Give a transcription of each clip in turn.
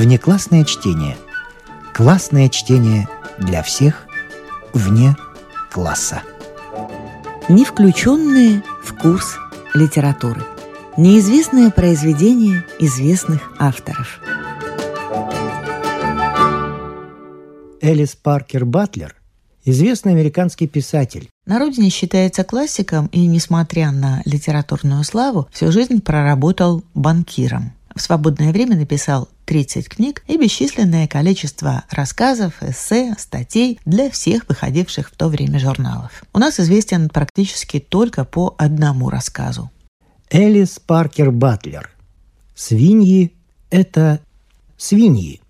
Внеклассное чтение. Классное чтение для всех вне класса. Не включенные в курс литературы. Неизвестное произведение известных авторов. Элис Паркер Батлер – известный американский писатель. На родине считается классиком и, несмотря на литературную славу, всю жизнь проработал банкиром. В свободное время написал 30 книг и бесчисленное количество рассказов, эссе, статей для всех выходивших в то время журналов. У нас известен практически только по одному рассказу. Элис Паркер Батлер. Свиньи – это свиньи.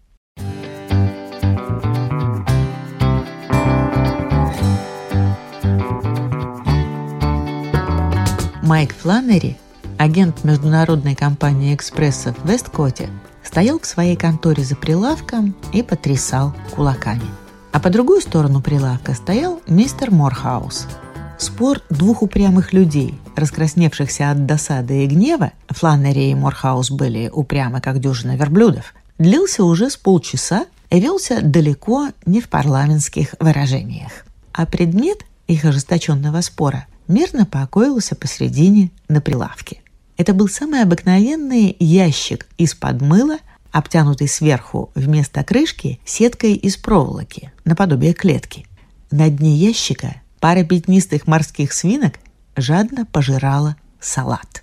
Майк Фланнери, агент международной компании «Экспресса» в Весткоте, стоял в своей конторе за прилавком и потрясал кулаками. А по другую сторону прилавка стоял мистер Морхаус. Спор двух упрямых людей, раскрасневшихся от досады и гнева, Фланнери и Морхаус были упрямы, как дюжина верблюдов, длился уже с полчаса и велся далеко не в парламентских выражениях. А предмет их ожесточенного спора мирно покоился посредине на прилавке – это был самый обыкновенный ящик из-под мыла, обтянутый сверху вместо крышки сеткой из проволоки, наподобие клетки. На дне ящика пара пятнистых морских свинок жадно пожирала салат.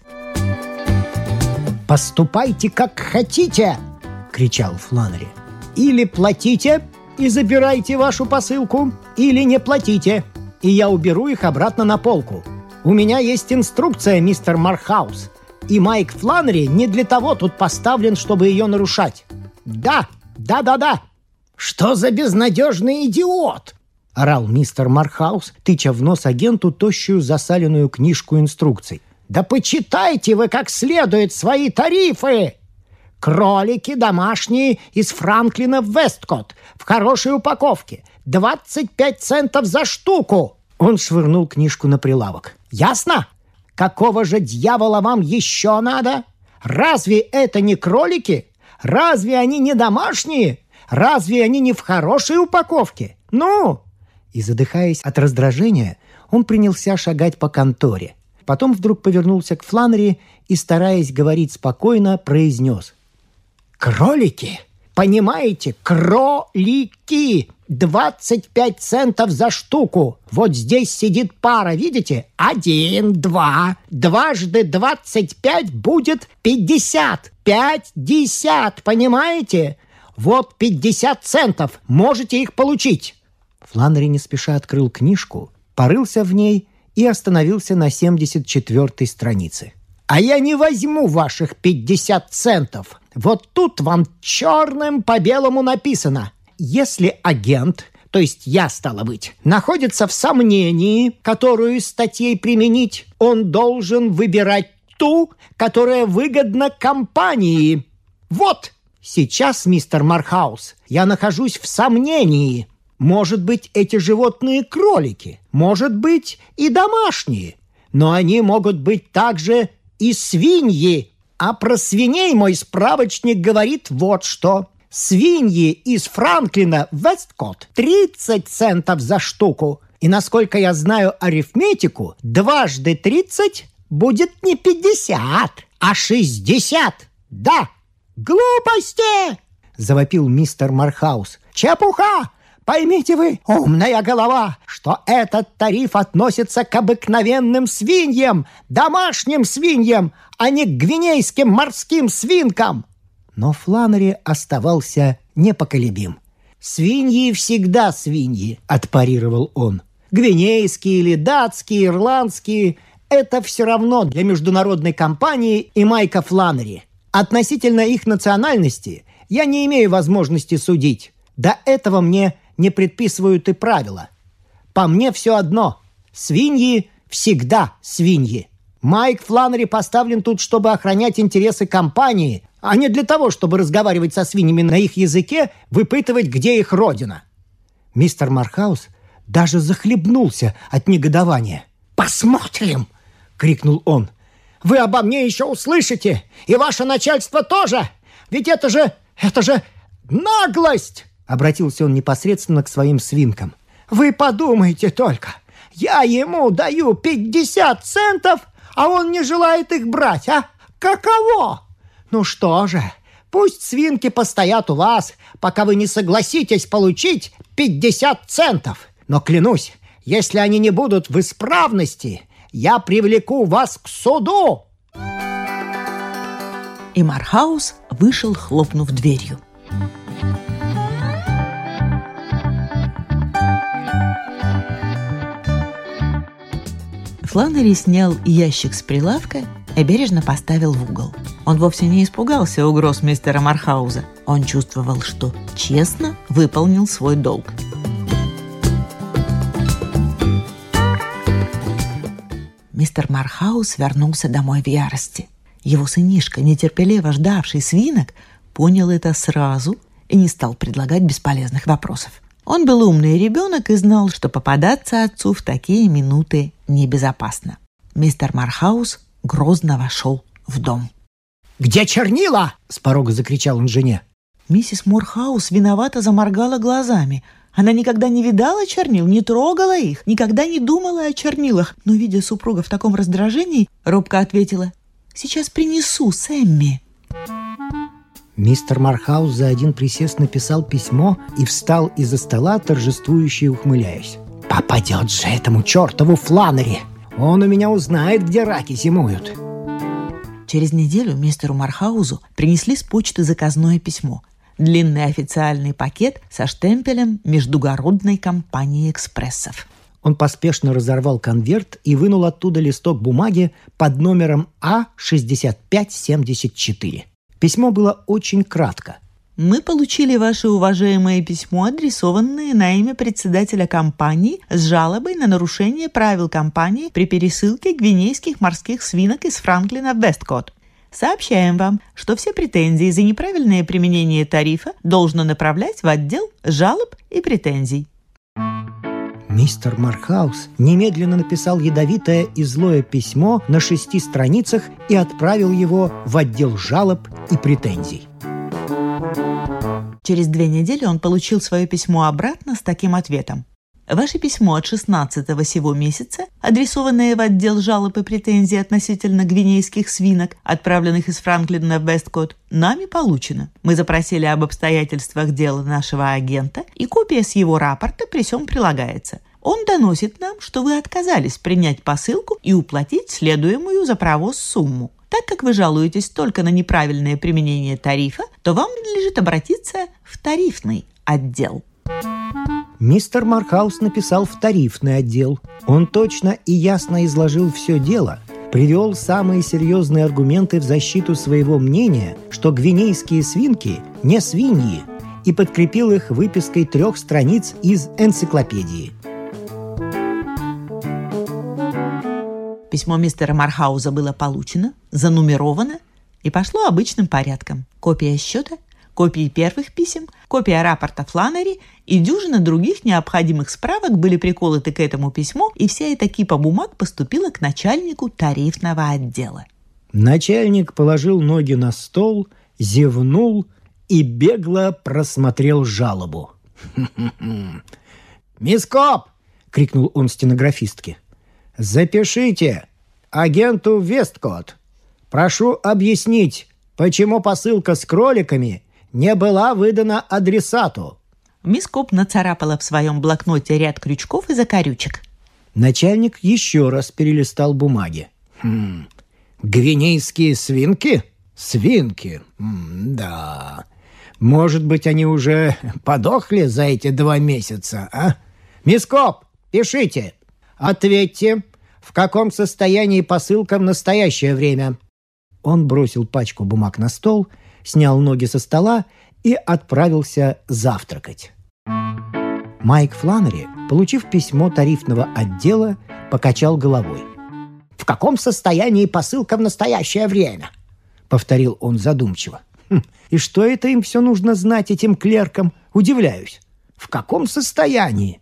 «Поступайте, как хотите!» — кричал Фланери. «Или платите и забирайте вашу посылку, или не платите, и я уберу их обратно на полку. У меня есть инструкция, мистер Мархаус. И Майк Фланнери не для того тут поставлен, чтобы ее нарушать. Да, да-да-да. Что за безнадежный идиот? Орал мистер Мархаус, тыча в нос агенту тощую засаленную книжку инструкций. «Да почитайте вы как следует свои тарифы!» Кролики домашние из Франклина в Весткот в хорошей упаковке. 25 центов за штуку!» Он швырнул книжку на прилавок. «Ясно?» Какого же дьявола вам еще надо? Разве это не кролики? Разве они не домашние? Разве они не в хорошей упаковке? Ну!» И, задыхаясь от раздражения, он принялся шагать по конторе. Потом вдруг повернулся к Фланери и, стараясь говорить спокойно, произнес. «Кролики! Понимаете, кролики! 25 центов за штуку. Вот здесь сидит пара, видите? Один, два. Дважды 25 будет 50. 50, понимаете? Вот 50 центов. Можете их получить. Фланнери не спеша открыл книжку, порылся в ней и остановился на 74-й странице. «А я не возьму ваших 50 центов. Вот тут вам черным по белому написано – если агент, то есть я, стало быть, находится в сомнении, которую из статей применить, он должен выбирать ту, которая выгодна компании. Вот, сейчас, мистер Мархаус, я нахожусь в сомнении. Может быть, эти животные кролики, может быть, и домашние, но они могут быть также и свиньи. А про свиней мой справочник говорит вот что – Свиньи из Франклина Весткот 30 центов за штуку. И насколько я знаю арифметику, дважды 30 будет не 50, а 60. Да, глупости! Завопил мистер Мархаус. Чепуха! Поймите вы, умная голова, что этот тариф относится к обыкновенным свиньям, домашним свиньям, а не к гвинейским морским свинкам. Но Фланнери оставался непоколебим. «Свиньи всегда свиньи», — отпарировал он. «Гвинейские или датские, ирландские — это все равно для международной компании и Майка Фланнери. Относительно их национальности я не имею возможности судить. До этого мне не предписывают и правила. По мне все одно. Свиньи всегда свиньи. Майк Фланнери поставлен тут, чтобы охранять интересы компании, а не для того, чтобы разговаривать со свиньями на их языке, выпытывать, где их родина. Мистер Мархаус даже захлебнулся от негодования. «Посмотрим!» — крикнул он. «Вы обо мне еще услышите! И ваше начальство тоже! Ведь это же... это же наглость!» Обратился он непосредственно к своим свинкам. «Вы подумайте только, я ему даю 50 центов, а он не желает их брать, а? Каково? Ну что же, пусть свинки постоят у вас, пока вы не согласитесь получить 50 центов. Но клянусь, если они не будут в исправности, я привлеку вас к суду!» И Мархаус вышел, хлопнув дверью. Фланнери снял ящик с прилавка и бережно поставил в угол. Он вовсе не испугался угроз мистера Мархауза. Он чувствовал, что честно выполнил свой долг. Мистер Мархаус вернулся домой в ярости. Его сынишка, нетерпеливо ждавший свинок, понял это сразу и не стал предлагать бесполезных вопросов. Он был умный ребенок и знал, что попадаться отцу в такие минуты небезопасно. Мистер Мархаус грозно вошел в дом. «Где чернила?» – с порога закричал он жене. Миссис Мурхаус виновато заморгала глазами. Она никогда не видала чернил, не трогала их, никогда не думала о чернилах, но, видя супруга в таком раздражении, робко ответила «Сейчас принесу, Сэмми». Мистер Мархаус за один присест написал письмо и встал из-за стола, торжествующе ухмыляясь. «Попадет же этому чертову Фланнери! Он у меня узнает, где раки зимуют!» Через неделю мистеру Мархаузу принесли с почты заказное письмо. Длинный официальный пакет со штемпелем Междугородной компании экспрессов. Он поспешно разорвал конверт и вынул оттуда листок бумаги под номером А6574. Письмо было очень кратко. Мы получили ваше уважаемое письмо, адресованное на имя председателя компании с жалобой на нарушение правил компании при пересылке гвинейских морских свинок из Франклина в Весткот. Сообщаем вам, что все претензии за неправильное применение тарифа должно направлять в отдел жалоб и претензий. Мистер Мархаус немедленно написал ядовитое и злое письмо на шести страницах и отправил его в отдел жалоб и претензий. Через две недели он получил свое письмо обратно с таким ответом. Ваше письмо от 16-го сего месяца, адресованное в отдел жалоб и претензий относительно гвинейских свинок, отправленных из Франклина в Весткот, нами получено. Мы запросили об обстоятельствах дела нашего агента, и копия с его рапорта при всем прилагается. Он доносит нам, что вы отказались принять посылку и уплатить следуемую за провоз сумму. Так как вы жалуетесь только на неправильное применение тарифа, то вам надлежит обратиться в тарифный отдел. Мистер Маркаус написал в тарифный отдел. Он точно и ясно изложил все дело, привел самые серьезные аргументы в защиту своего мнения, что гвинейские свинки не свиньи, и подкрепил их выпиской трех страниц из энциклопедии. Письмо мистера Мархауза было получено, занумеровано и пошло обычным порядком. Копия счета, копии первых писем, копия рапорта Фланнери и дюжина других необходимых справок были приколоты к этому письму, и вся эта кипа бумаг поступила к начальнику тарифного отдела. Начальник положил ноги на стол, зевнул и бегло просмотрел жалобу. «Мисс Коп!» — крикнул он стенографистке. «Запишите агенту Весткот. Прошу объяснить, почему посылка с кроликами не была выдана адресату». Мисс Коп нацарапала в своем блокноте ряд крючков и закорючек. Начальник еще раз перелистал бумаги. «Хм, гвинейские свинки? Свинки, М да. Может быть, они уже подохли за эти два месяца, а? Мисс Коп, пишите!» Ответьте, в каком состоянии посылка в настоящее время?» Он бросил пачку бумаг на стол, снял ноги со стола и отправился завтракать. Майк Фланнери, получив письмо тарифного отдела, покачал головой. «В каком состоянии посылка в настоящее время?» — повторил он задумчиво. Хм, «И что это им все нужно знать, этим клеркам? Удивляюсь. В каком состоянии?»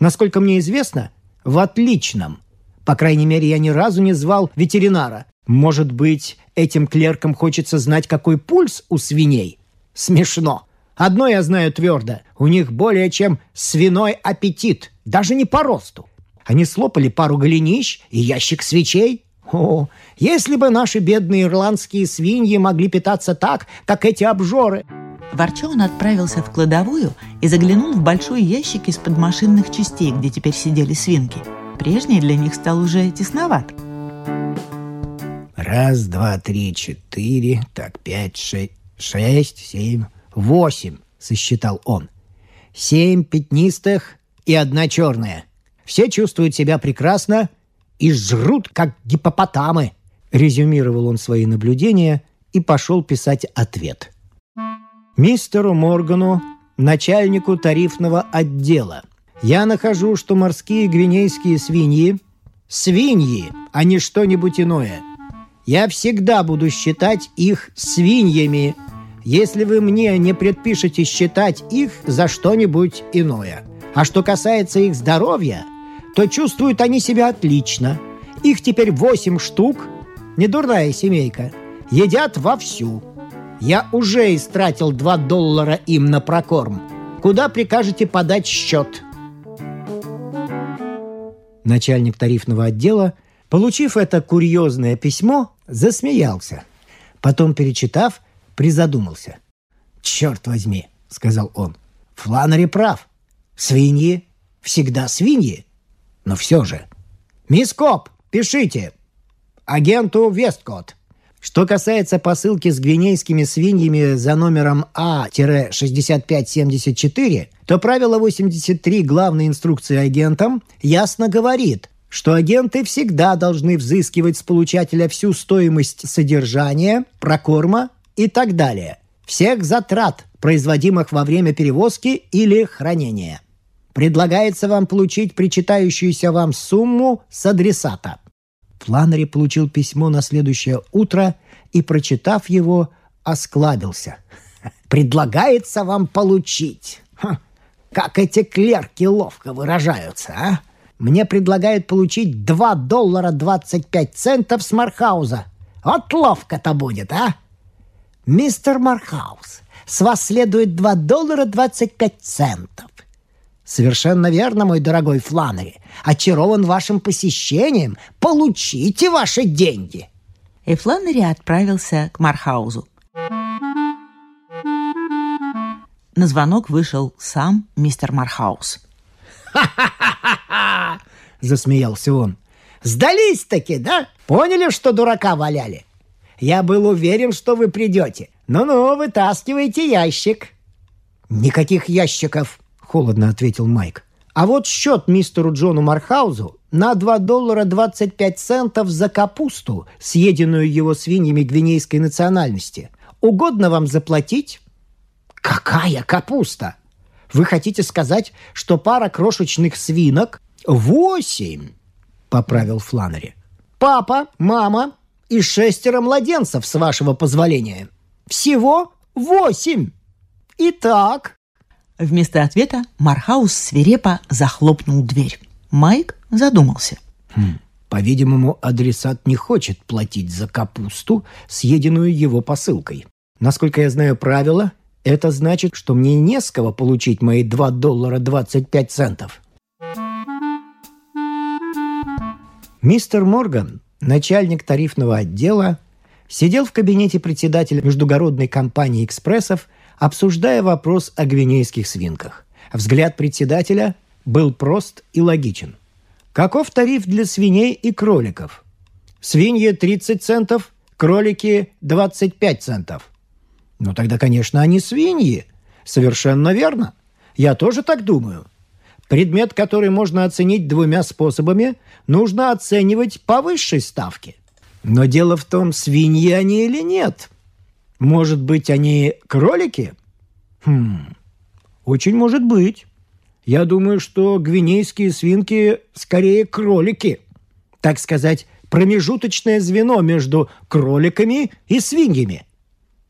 Насколько мне известно, в отличном. По крайней мере, я ни разу не звал ветеринара. Может быть, этим клеркам хочется знать, какой пульс у свиней? Смешно. Одно я знаю твердо. У них более чем свиной аппетит. Даже не по росту. Они слопали пару голенищ и ящик свечей. О, если бы наши бедные ирландские свиньи могли питаться так, как эти обжоры. Ворча он отправился в кладовую и заглянул в большой ящик из-под машинных частей, где теперь сидели свинки. Прежний для них стал уже тесноват. Раз, два, три, четыре, так, пять, шесть, шесть, семь, восемь, сосчитал он. Семь пятнистых и одна черная. Все чувствуют себя прекрасно и жрут, как гипопотамы. Резюмировал он свои наблюдения и пошел писать ответ. Мистеру Моргану, начальнику тарифного отдела. Я нахожу, что морские гвинейские свиньи – свиньи, а не что-нибудь иное. Я всегда буду считать их свиньями, если вы мне не предпишете считать их за что-нибудь иное. А что касается их здоровья, то чувствуют они себя отлично. Их теперь восемь штук, недурная семейка, едят вовсю. Я уже истратил два доллара им на прокорм. Куда прикажете подать счет?» Начальник тарифного отдела, получив это курьезное письмо, засмеялся. Потом, перечитав, призадумался. «Черт возьми!» — сказал он. «Фланери прав. Свиньи всегда свиньи. Но все же. Мисс Коп, пишите. Агенту Весткот. Что касается посылки с гвинейскими свиньями за номером А-6574, то правило 83 главной инструкции агентам ясно говорит, что агенты всегда должны взыскивать с получателя всю стоимость содержания, прокорма и так далее, всех затрат, производимых во время перевозки или хранения. Предлагается вам получить причитающуюся вам сумму с адресата. Фланнери получил письмо на следующее утро и, прочитав его, осклабился. «Предлагается вам получить. Ха, как эти клерки ловко выражаются, а? Мне предлагают получить 2 доллара 25 центов с Мархауза. Вот ловко-то будет, а? Мистер Мархаус, с вас следует 2 доллара 25 центов. Совершенно верно, мой дорогой Фланнери. Очарован вашим посещением. Получите ваши деньги. И Фланнери отправился к Мархаузу. На звонок вышел сам мистер Мархаус. «Ха-ха-ха-ха!» — засмеялся он. «Сдались-таки, да? Поняли, что дурака валяли? Я был уверен, что вы придете. Ну-ну, вытаскивайте ящик». «Никаких ящиков», — холодно ответил Майк. «А вот счет мистеру Джону Мархаузу на 2 доллара 25 центов за капусту, съеденную его свиньями гвинейской национальности. Угодно вам заплатить?» «Какая капуста?» «Вы хотите сказать, что пара крошечных свинок...» «Восемь!» — поправил Фланнери. «Папа, мама и шестеро младенцев, с вашего позволения. Всего восемь! Итак...» Вместо ответа Мархаус свирепо захлопнул дверь. Майк задумался. Хм, по-видимому, адресат не хочет платить за капусту, съеденную его посылкой. Насколько я знаю правила, это значит, что мне не с кого получить мои 2 доллара 25 центов. Мистер Морган, начальник тарифного отдела, сидел в кабинете председателя междугородной компании «Экспрессов», обсуждая вопрос о гвинейских свинках. Взгляд председателя был прост и логичен. Каков тариф для свиней и кроликов? Свиньи 30 центов, кролики 25 центов – ну тогда, конечно, они свиньи. Совершенно верно. Я тоже так думаю. Предмет, который можно оценить двумя способами, нужно оценивать по высшей ставке. Но дело в том, свиньи они или нет. Может быть, они кролики? Хм, очень может быть. Я думаю, что гвинейские свинки скорее кролики. Так сказать, промежуточное звено между кроликами и свиньями.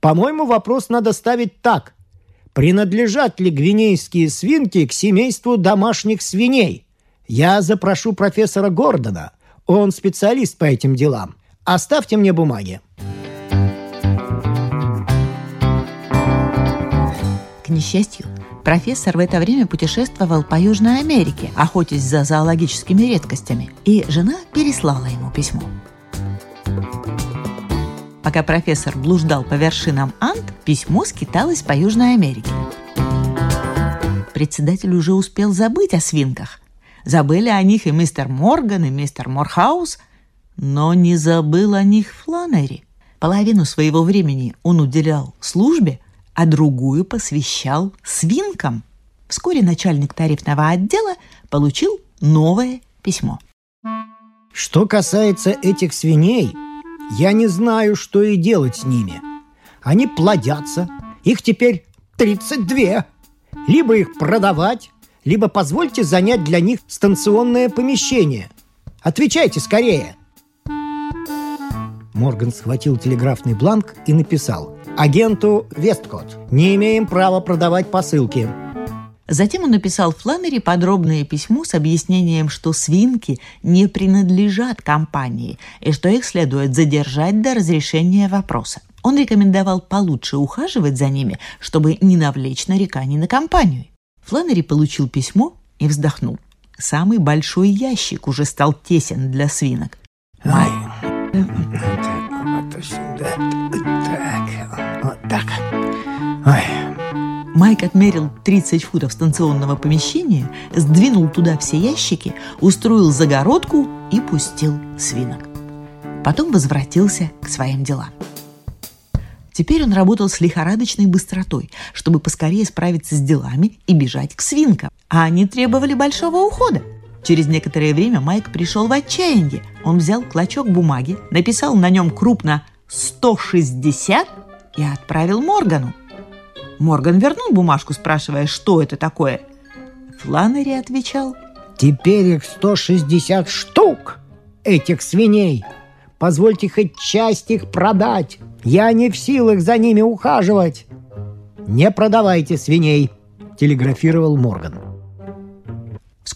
По-моему, вопрос надо ставить так. Принадлежат ли гвинейские свинки к семейству домашних свиней? Я запрошу профессора Гордона. Он специалист по этим делам. Оставьте мне бумаги. К несчастью, профессор в это время путешествовал по Южной Америке, охотясь за зоологическими редкостями, и жена переслала ему письмо. Пока профессор блуждал по вершинам Анд, письмо скиталось по Южной Америке. Председатель уже успел забыть о свинках. Забыли о них и мистер Морган, и мистер Морхаус, но не забыл о них Фланери. Половину своего времени он уделял службе, а другую посвящал свинкам. Вскоре начальник тарифного отдела получил новое письмо. Что касается этих свиней, я не знаю, что и делать с ними. Они плодятся, их теперь 32. Либо их продавать, либо позвольте занять для них станционное помещение. Отвечайте скорее. Морган схватил телеграфный бланк и написал «Агенту Весткот, не имеем права продавать посылки». Затем он написал Фланнери подробное письмо с объяснением, что свинки не принадлежат компании и что их следует задержать до разрешения вопроса. Он рекомендовал получше ухаживать за ними, чтобы не навлечь нареканий на компанию. Фланнери получил письмо и вздохнул. Самый большой ящик уже стал тесен для свинок. Ай, Майк отмерил 30 футов станционного помещения, сдвинул туда все ящики, устроил загородку и пустил свинок. Потом возвратился к своим делам. Теперь он работал с лихорадочной быстротой, чтобы поскорее справиться с делами и бежать к свинкам. А они требовали большого ухода – Через некоторое время Майк пришел в отчаяние. Он взял клочок бумаги, написал на нем крупно «160» и отправил Моргану. Морган вернул бумажку, спрашивая, что это такое. Фланнери отвечал «Теперь их 160 штук, этих свиней. Позвольте хоть часть их продать. Я не в силах за ними ухаживать». «Не продавайте свиней», – телеграфировал Морган.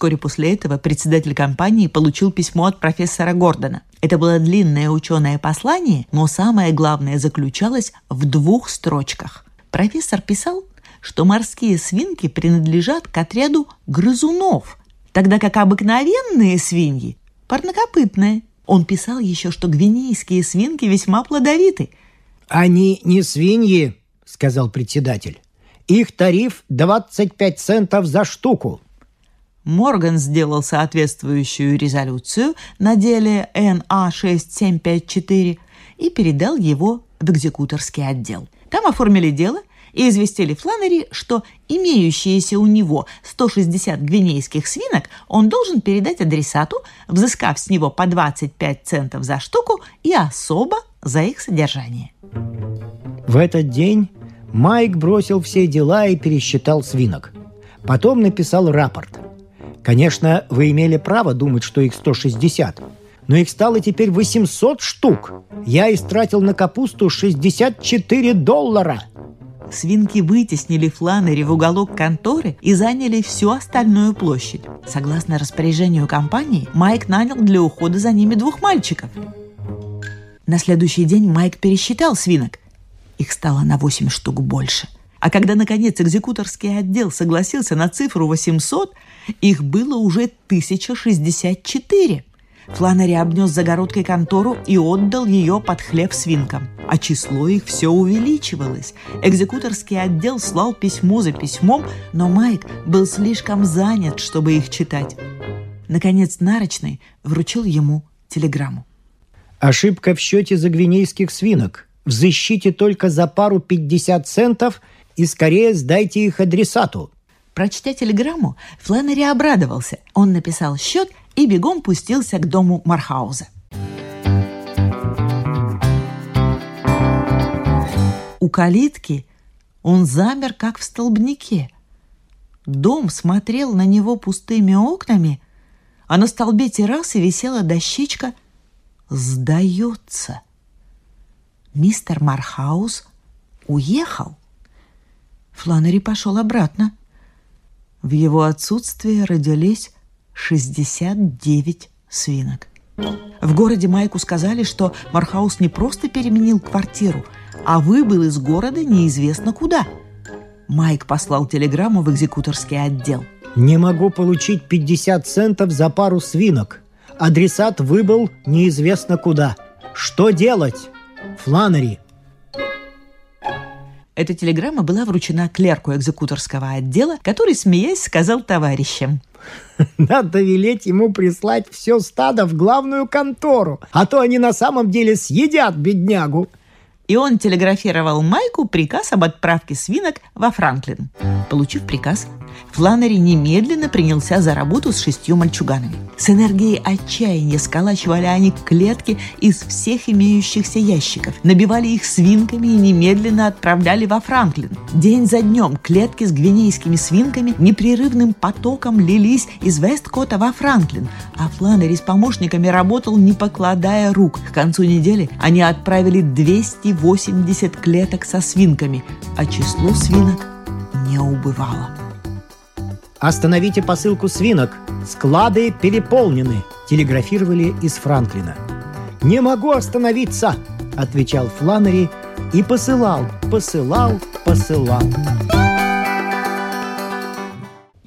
Вскоре после этого председатель компании получил письмо от профессора Гордона. Это было длинное ученое послание, но самое главное заключалось в двух строчках. Профессор писал, что морские свинки принадлежат к отряду грызунов, тогда как обыкновенные свиньи – парнокопытные. Он писал еще, что гвинейские свинки весьма плодовиты. «Они не свиньи», – сказал председатель. «Их тариф 25 центов за штуку». Морган сделал соответствующую резолюцию на деле НА-6754 и передал его в экзекуторский отдел. Там оформили дело и известили Фланнери, что имеющиеся у него 160 гвинейских свинок он должен передать адресату, взыскав с него по 25 центов за штуку и особо за их содержание. В этот день Майк бросил все дела и пересчитал свинок. Потом написал рапорт – Конечно, вы имели право думать, что их 160, но их стало теперь 800 штук. Я истратил на капусту 64 доллара. Свинки вытеснили Фланнери в уголок конторы и заняли всю остальную площадь. Согласно распоряжению компании, Майк нанял для ухода за ними двух мальчиков. На следующий день Майк пересчитал свинок. Их стало на 8 штук больше. А когда, наконец, экзекуторский отдел согласился на цифру 800, их было уже 1064. Фланнери обнес загородкой контору и отдал ее под хлеб свинкам. А число их все увеличивалось. Экзекуторский отдел слал письмо за письмом, но Майк был слишком занят, чтобы их читать. Наконец Нарочный вручил ему телеграмму. Ошибка в счете за гвинейских свинок. В защите только за пару 50 центов и скорее сдайте их адресату. Прочтя телеграмму, Фленнери обрадовался. Он написал счет и бегом пустился к дому Мархауза. У калитки он замер, как в столбнике. Дом смотрел на него пустыми окнами, а на столбе террасы висела дощечка «Сдается». Мистер Мархаус уехал. Фланнери пошел обратно. В его отсутствие родились 69 свинок. В городе Майку сказали, что Мархаус не просто переменил квартиру, а выбыл из города неизвестно куда. Майк послал телеграмму в экзекуторский отдел. «Не могу получить 50 центов за пару свинок. Адресат выбыл неизвестно куда. Что делать? Фланери, эта телеграмма была вручена клерку экзекуторского отдела, который, смеясь, сказал товарищам. Надо велеть ему прислать все стадо в главную контору, а то они на самом деле съедят беднягу. И он телеграфировал Майку приказ об отправке свинок во Франклин. Получив приказ, Фланнери немедленно принялся за работу с шестью мальчуганами. С энергией отчаяния сколачивали они клетки из всех имеющихся ящиков, набивали их свинками и немедленно отправляли во Франклин. День за днем клетки с гвинейскими свинками непрерывным потоком лились из Весткота во Франклин, а Фланнери с помощниками работал, не покладая рук. К концу недели они отправили 280 клеток со свинками, а число свинок не убывало. «Остановите посылку свинок! Склады переполнены!» – телеграфировали из Франклина. «Не могу остановиться!» – отвечал Фланнери и посылал, посылал, посылал.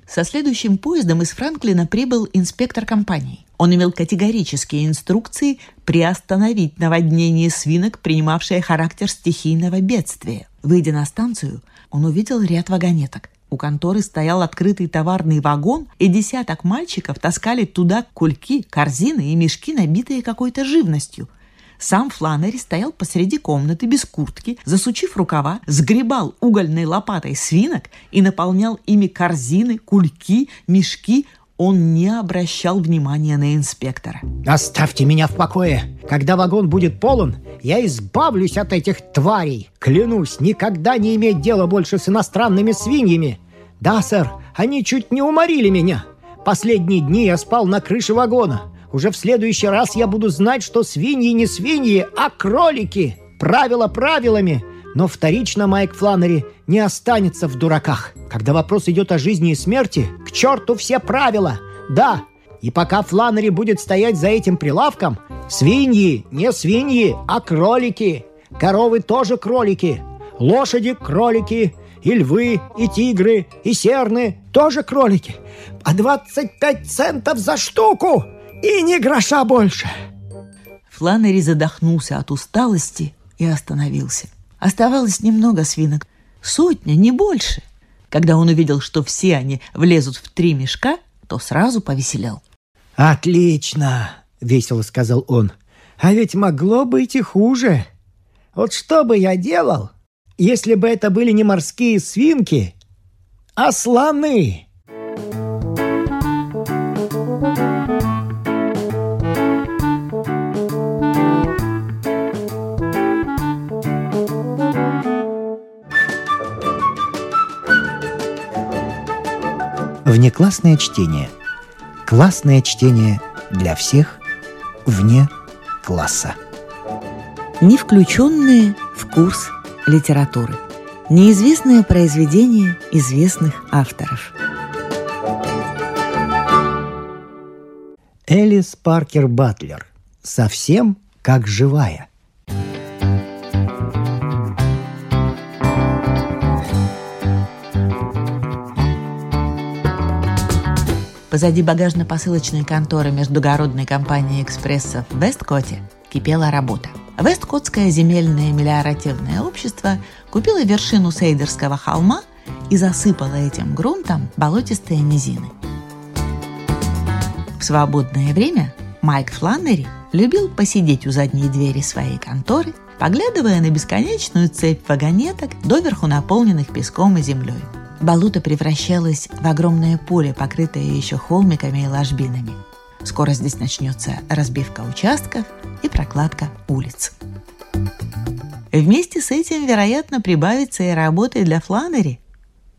Со следующим поездом из Франклина прибыл инспектор компании. Он имел категорические инструкции приостановить наводнение свинок, принимавшее характер стихийного бедствия. Выйдя на станцию, он увидел ряд вагонеток. У конторы стоял открытый товарный вагон, и десяток мальчиков таскали туда кульки, корзины и мешки, набитые какой-то живностью. Сам Фланнери стоял посреди комнаты без куртки, засучив рукава, сгребал угольной лопатой свинок и наполнял ими корзины, кульки, мешки, он не обращал внимания на инспектора. «Оставьте меня в покое! Когда вагон будет полон, я избавлюсь от этих тварей! Клянусь, никогда не иметь дела больше с иностранными свиньями! Да, сэр, они чуть не уморили меня! Последние дни я спал на крыше вагона. Уже в следующий раз я буду знать, что свиньи не свиньи, а кролики! Правила правилами, но вторично Майк Фланнери не останется в дураках. Когда вопрос идет о жизни и смерти, к черту все правила. Да, и пока Фланнери будет стоять за этим прилавком, свиньи не свиньи, а кролики. Коровы тоже кролики. Лошади – кролики. И львы, и тигры, и серны – тоже кролики. А 25 центов за штуку! И ни гроша больше!» Фланнери задохнулся от усталости и остановился. Оставалось немного свинок. Сотня, не больше. Когда он увидел, что все они влезут в три мешка, то сразу повеселел. «Отлично!» — весело сказал он. «А ведь могло быть и хуже. Вот что бы я делал, если бы это были не морские свинки, а слоны?» Внеклассное чтение. Классное чтение для всех вне класса. Не включенные в курс литературы. Неизвестное произведение известных авторов. Элис Паркер Батлер. Совсем как живая. Позади багажно-посылочной конторы междугородной компании «Экспресса» в Весткоте кипела работа. Весткотское земельное мелиоративное общество купило вершину Сейдерского холма и засыпало этим грунтом болотистые низины. В свободное время Майк Фланнери любил посидеть у задней двери своей конторы, поглядывая на бесконечную цепь вагонеток, доверху наполненных песком и землей – болото превращалось в огромное поле, покрытое еще холмиками и ложбинами. Скоро здесь начнется разбивка участков и прокладка улиц. Вместе с этим, вероятно, прибавится и работа для Фланнери.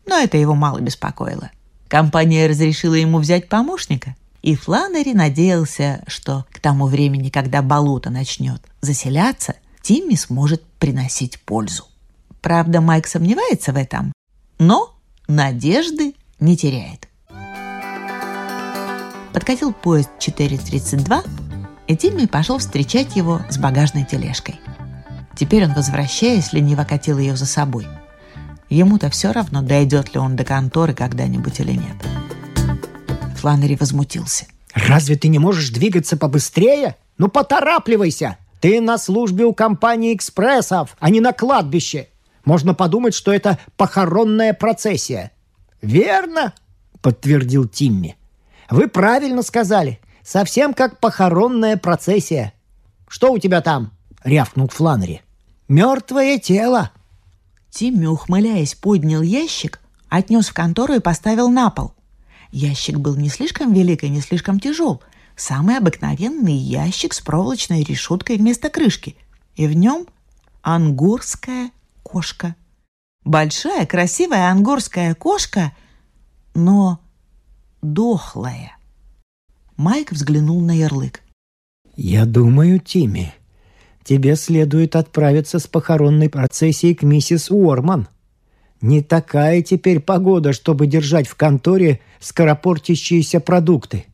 Но это его мало беспокоило. Компания разрешила ему взять помощника, и Фланнери надеялся, что к тому времени, когда болото начнет заселяться, Тимми сможет приносить пользу. Правда, Майк сомневается в этом, но надежды не теряет. Подкатил поезд 4.32, и Тимми пошел встречать его с багажной тележкой. Теперь он, возвращаясь, лениво катил ее за собой. Ему-то все равно, дойдет ли он до конторы когда-нибудь или нет. Фланнери возмутился. «Разве ты не можешь двигаться побыстрее? Ну, поторапливайся! Ты на службе у компании экспрессов, а не на кладбище. Можно подумать, что это похоронная процессия». «Верно», — подтвердил Тимми. «Вы правильно сказали. Совсем как похоронная процессия. Что у тебя там?» — рявкнул Фланнери. «Мертвое тело», Тимми, ухмыляясь, поднял ящик, отнес в контору и поставил на пол. Ящик был не слишком велик и не слишком тяжел. Самый обыкновенный ящик с проволочной решеткой вместо крышки. И в нем ангорская кошка. Большая, красивая ангорская кошка, но дохлая. Майк взглянул на ярлык. «Я думаю, Тимми, тебе следует отправиться с похоронной процессией к миссис Уорман. Не такая теперь погода, чтобы держать в конторе скоропортящиеся продукты.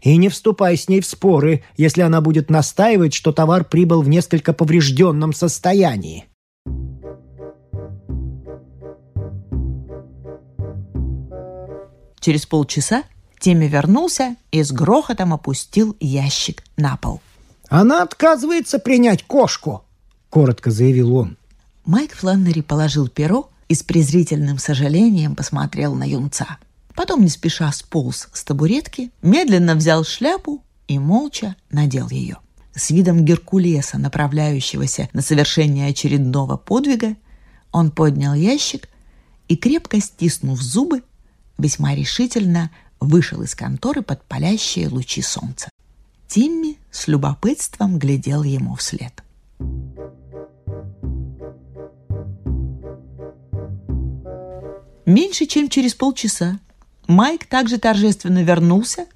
И не вступай с ней в споры, если она будет настаивать, что товар прибыл в несколько поврежденном состоянии. Через полчаса Тимми вернулся и с грохотом опустил ящик на пол. «Она отказывается принять кошку», — коротко заявил он. Майк Фланнери положил перо и с презрительным сожалением посмотрел на юнца. Потом не спеша сполз с табуретки, медленно взял шляпу и молча надел ее. С видом Геркулеса, направляющегося на совершение очередного подвига, он поднял ящик и, крепко стиснув зубы, весьма решительно вышел из конторы под палящие лучи солнца. Тимми с любопытством глядел ему вслед. Меньше чем через полчаса Майк также торжественно вернулся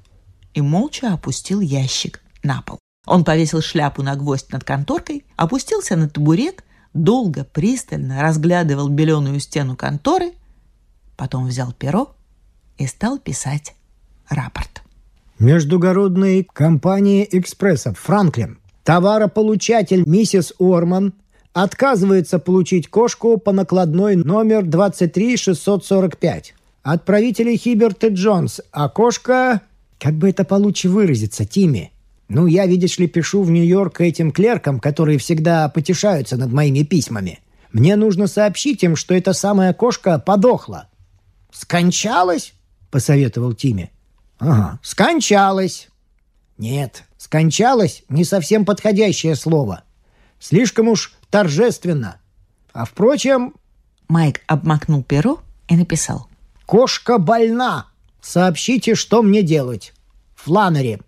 и молча опустил ящик на пол. Он повесил шляпу на гвоздь над конторкой, опустился на табурет, долго, пристально разглядывал беленую стену конторы, потом взял перо и стал писать рапорт. Междугородной компании экспрессов «Франклин». Товарополучатель миссис Орман отказывается получить кошку по накладной номер 23645. Отправители Хиберт и Джонс, а кошка... Как бы это получше выразиться, Тимми? Ну, я, видишь ли, пишу в Нью-Йорк этим клеркам, которые всегда потешаются над моими письмами. Мне нужно сообщить им, что эта самая кошка подохла. «Скончалась?» — посоветовал Тимми. Ага, скончалась. Нет, скончалась не совсем подходящее слово. Слишком уж торжественно. А впрочем... Майк обмакнул перо и написал. «Кошка больна. Сообщите, что мне делать. Фланери».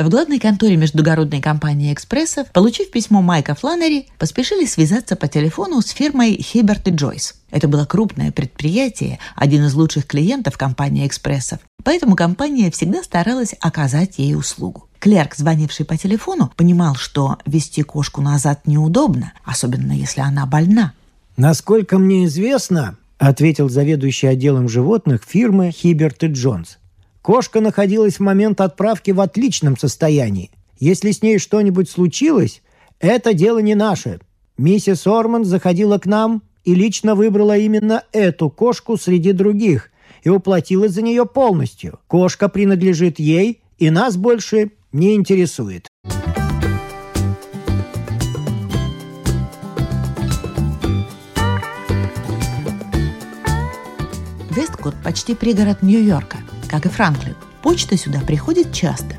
В главной конторе междугородной компании «Экспрессов», получив письмо Майка Фланнери, поспешили связаться по телефону с фирмой Хиберт и Джойс. Это было крупное предприятие, один из лучших клиентов компании «Экспрессов». Поэтому компания всегда старалась оказать ей услугу. Клерк, звонивший по телефону, понимал, что вести кошку назад неудобно, особенно если она больна. «Насколько мне известно», — ответил заведующий отделом животных фирмы Хиберт и Джонс, Кошка находилась в момент отправки в отличном состоянии. Если с ней что-нибудь случилось, это дело не наше. Миссис Орман заходила к нам и лично выбрала именно эту кошку среди других и уплатила за нее полностью. Кошка принадлежит ей и нас больше не интересует. Весткот почти пригород Нью-Йорка – как и Франклин. Почта сюда приходит часто.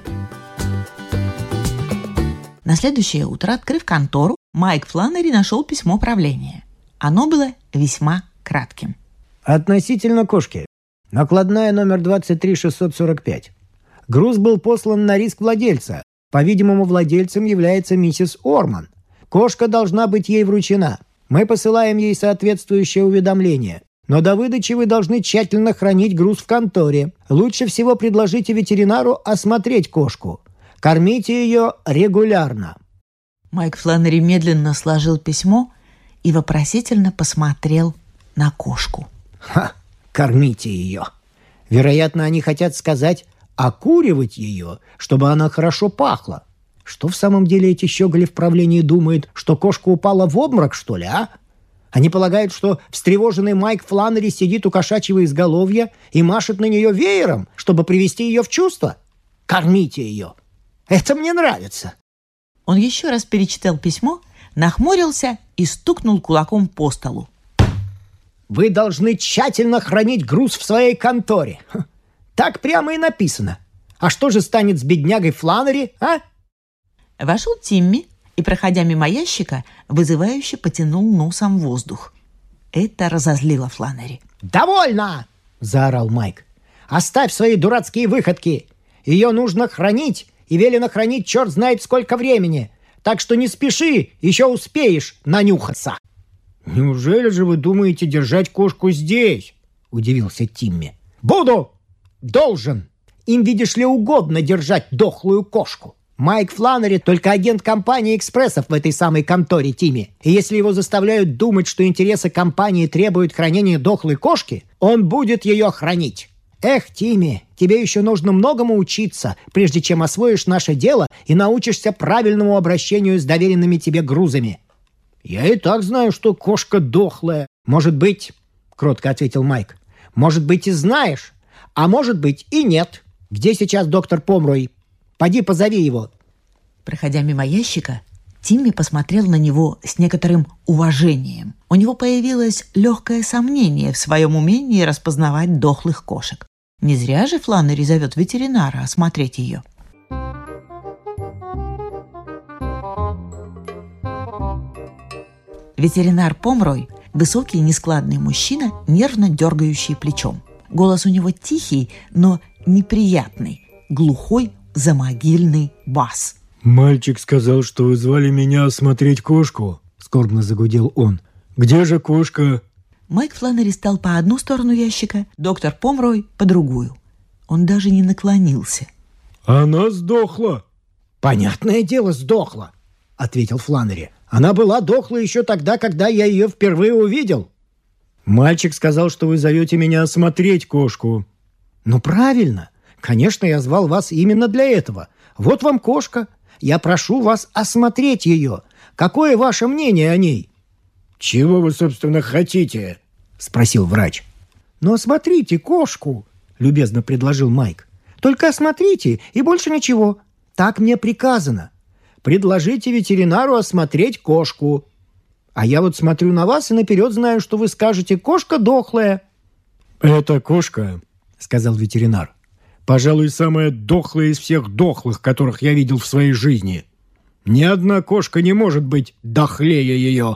На следующее утро, открыв контору, Майк Фланнери нашел письмо правления. Оно было весьма кратким. Относительно кошки. Накладная номер 23645. Груз был послан на риск владельца. По-видимому, владельцем является миссис Орман. Кошка должна быть ей вручена. Мы посылаем ей соответствующее уведомление. Но до выдачи вы должны тщательно хранить груз в конторе. Лучше всего предложите ветеринару осмотреть кошку. Кормите ее регулярно». Майк Фланнери медленно сложил письмо и вопросительно посмотрел на кошку. «Ха! Кормите ее!» Вероятно, они хотят сказать окуривать ее, чтобы она хорошо пахла. Что в самом деле эти щеголи в правлении думают, что кошка упала в обморок, что ли, а? Они полагают, что встревоженный Майк Фланнери сидит у кошачьего изголовья и машет на нее веером, чтобы привести ее в чувство. Кормите ее. Это мне нравится. Он еще раз перечитал письмо, нахмурился и стукнул кулаком по столу. Вы должны тщательно хранить груз в своей конторе. Так прямо и написано. А что же станет с беднягой Фланнери, а? Вошел Тимми и, проходя мимо ящика, вызывающе потянул носом воздух. Это разозлило Фланнери. «Довольно!» – заорал Майк. «Оставь свои дурацкие выходки! Ее нужно хранить, и велено хранить черт знает сколько времени. Так что не спеши, еще успеешь нанюхаться!» «Неужели же вы думаете держать кошку здесь?» – удивился Тимми. «Буду! Должен! Им, видишь ли, угодно держать дохлую кошку!» Майк Фланнери только агент компании «Экспрессов» в этой самой конторе Тимми. И если его заставляют думать, что интересы компании требуют хранения дохлой кошки, он будет ее хранить. Эх, Тимми, тебе еще нужно многому учиться, прежде чем освоишь наше дело и научишься правильному обращению с доверенными тебе грузами. Я и так знаю, что кошка дохлая. Может быть, кротко ответил Майк. Может быть и знаешь, а может быть и нет. Где сейчас доктор Помрой? Поди позови его». Проходя мимо ящика, Тимми посмотрел на него с некоторым уважением. У него появилось легкое сомнение в своем умении распознавать дохлых кошек. Не зря же Фланнери зовет ветеринара осмотреть ее. Ветеринар Помрой – высокий нескладный мужчина, нервно дергающий плечом. Голос у него тихий, но неприятный, глухой, замогильный бас. «Мальчик сказал, что вы звали меня осмотреть кошку», — скорбно загудел он. «Где же кошка?» Майк Фланнери стал по одну сторону ящика, доктор Помрой — по другую. Он даже не наклонился. «Она сдохла!» «Понятное дело, сдохла!» — ответил Фланнери. «Она была дохла еще тогда, когда я ее впервые увидел». «Мальчик сказал, что вы зовете меня осмотреть кошку». «Ну, правильно. Конечно, я звал вас именно для этого. Вот вам кошка. Я прошу вас осмотреть ее. Какое ваше мнение о ней?» «Чего вы, собственно, хотите?» – спросил врач. «Ну, осмотрите кошку», – любезно предложил Майк. «Только осмотрите, и больше ничего. Так мне приказано. Предложите ветеринару осмотреть кошку. А я вот смотрю на вас и наперед знаю, что вы скажете «кошка дохлая». «Это кошка», – сказал ветеринар. Пожалуй, самая дохлая из всех дохлых, которых я видел в своей жизни. Ни одна кошка не может быть дохлее ее.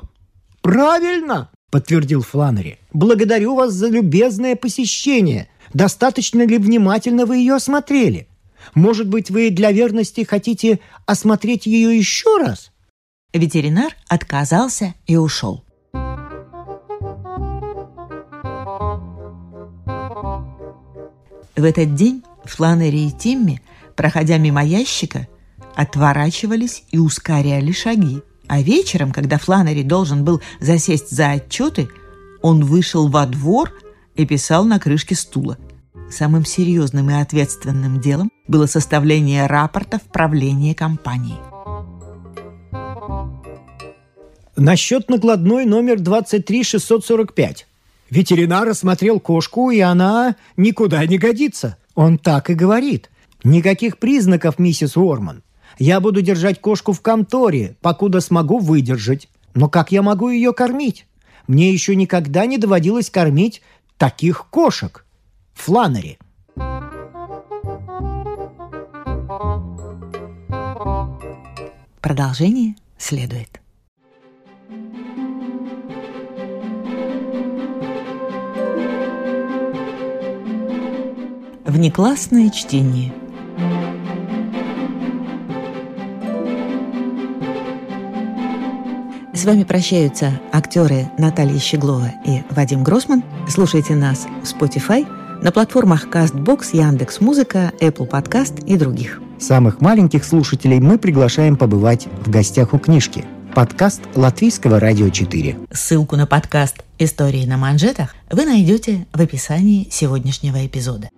«Правильно!» — подтвердил Фланнери. «Благодарю вас за любезное посещение. Достаточно ли внимательно вы ее осмотрели? Может быть, вы для верности хотите осмотреть ее еще раз?» Ветеринар отказался и ушел. В этот день Фланери и Тимми, проходя мимо ящика, отворачивались и ускоряли шаги. А вечером, когда Фланери должен был засесть за отчеты, он вышел во двор и писал на крышке стула. Самым серьезным и ответственным делом было составление рапорта в правление компании. Насчет накладной номер 23645. Ветеринар осмотрел кошку, и она никуда не годится. Он так и говорит. Никаких признаков, миссис Уорман. Я буду держать кошку в конторе, покуда смогу выдержать. Но как я могу ее кормить? Мне еще никогда не доводилось кормить таких кошек. Фланнери. Продолжение следует. Внеклассное чтение. С вами прощаются актеры Наталья Щеглова и Вадим Гросман. Слушайте нас в Spotify, на платформах CastBox, Яндекс.Музыка, Apple Podcast и других. Самых маленьких слушателей мы приглашаем побывать в гостях у книжки. Подкаст Латвийского радио 4. Ссылку на подкаст «Истории на манжетах» вы найдете в описании сегодняшнего эпизода.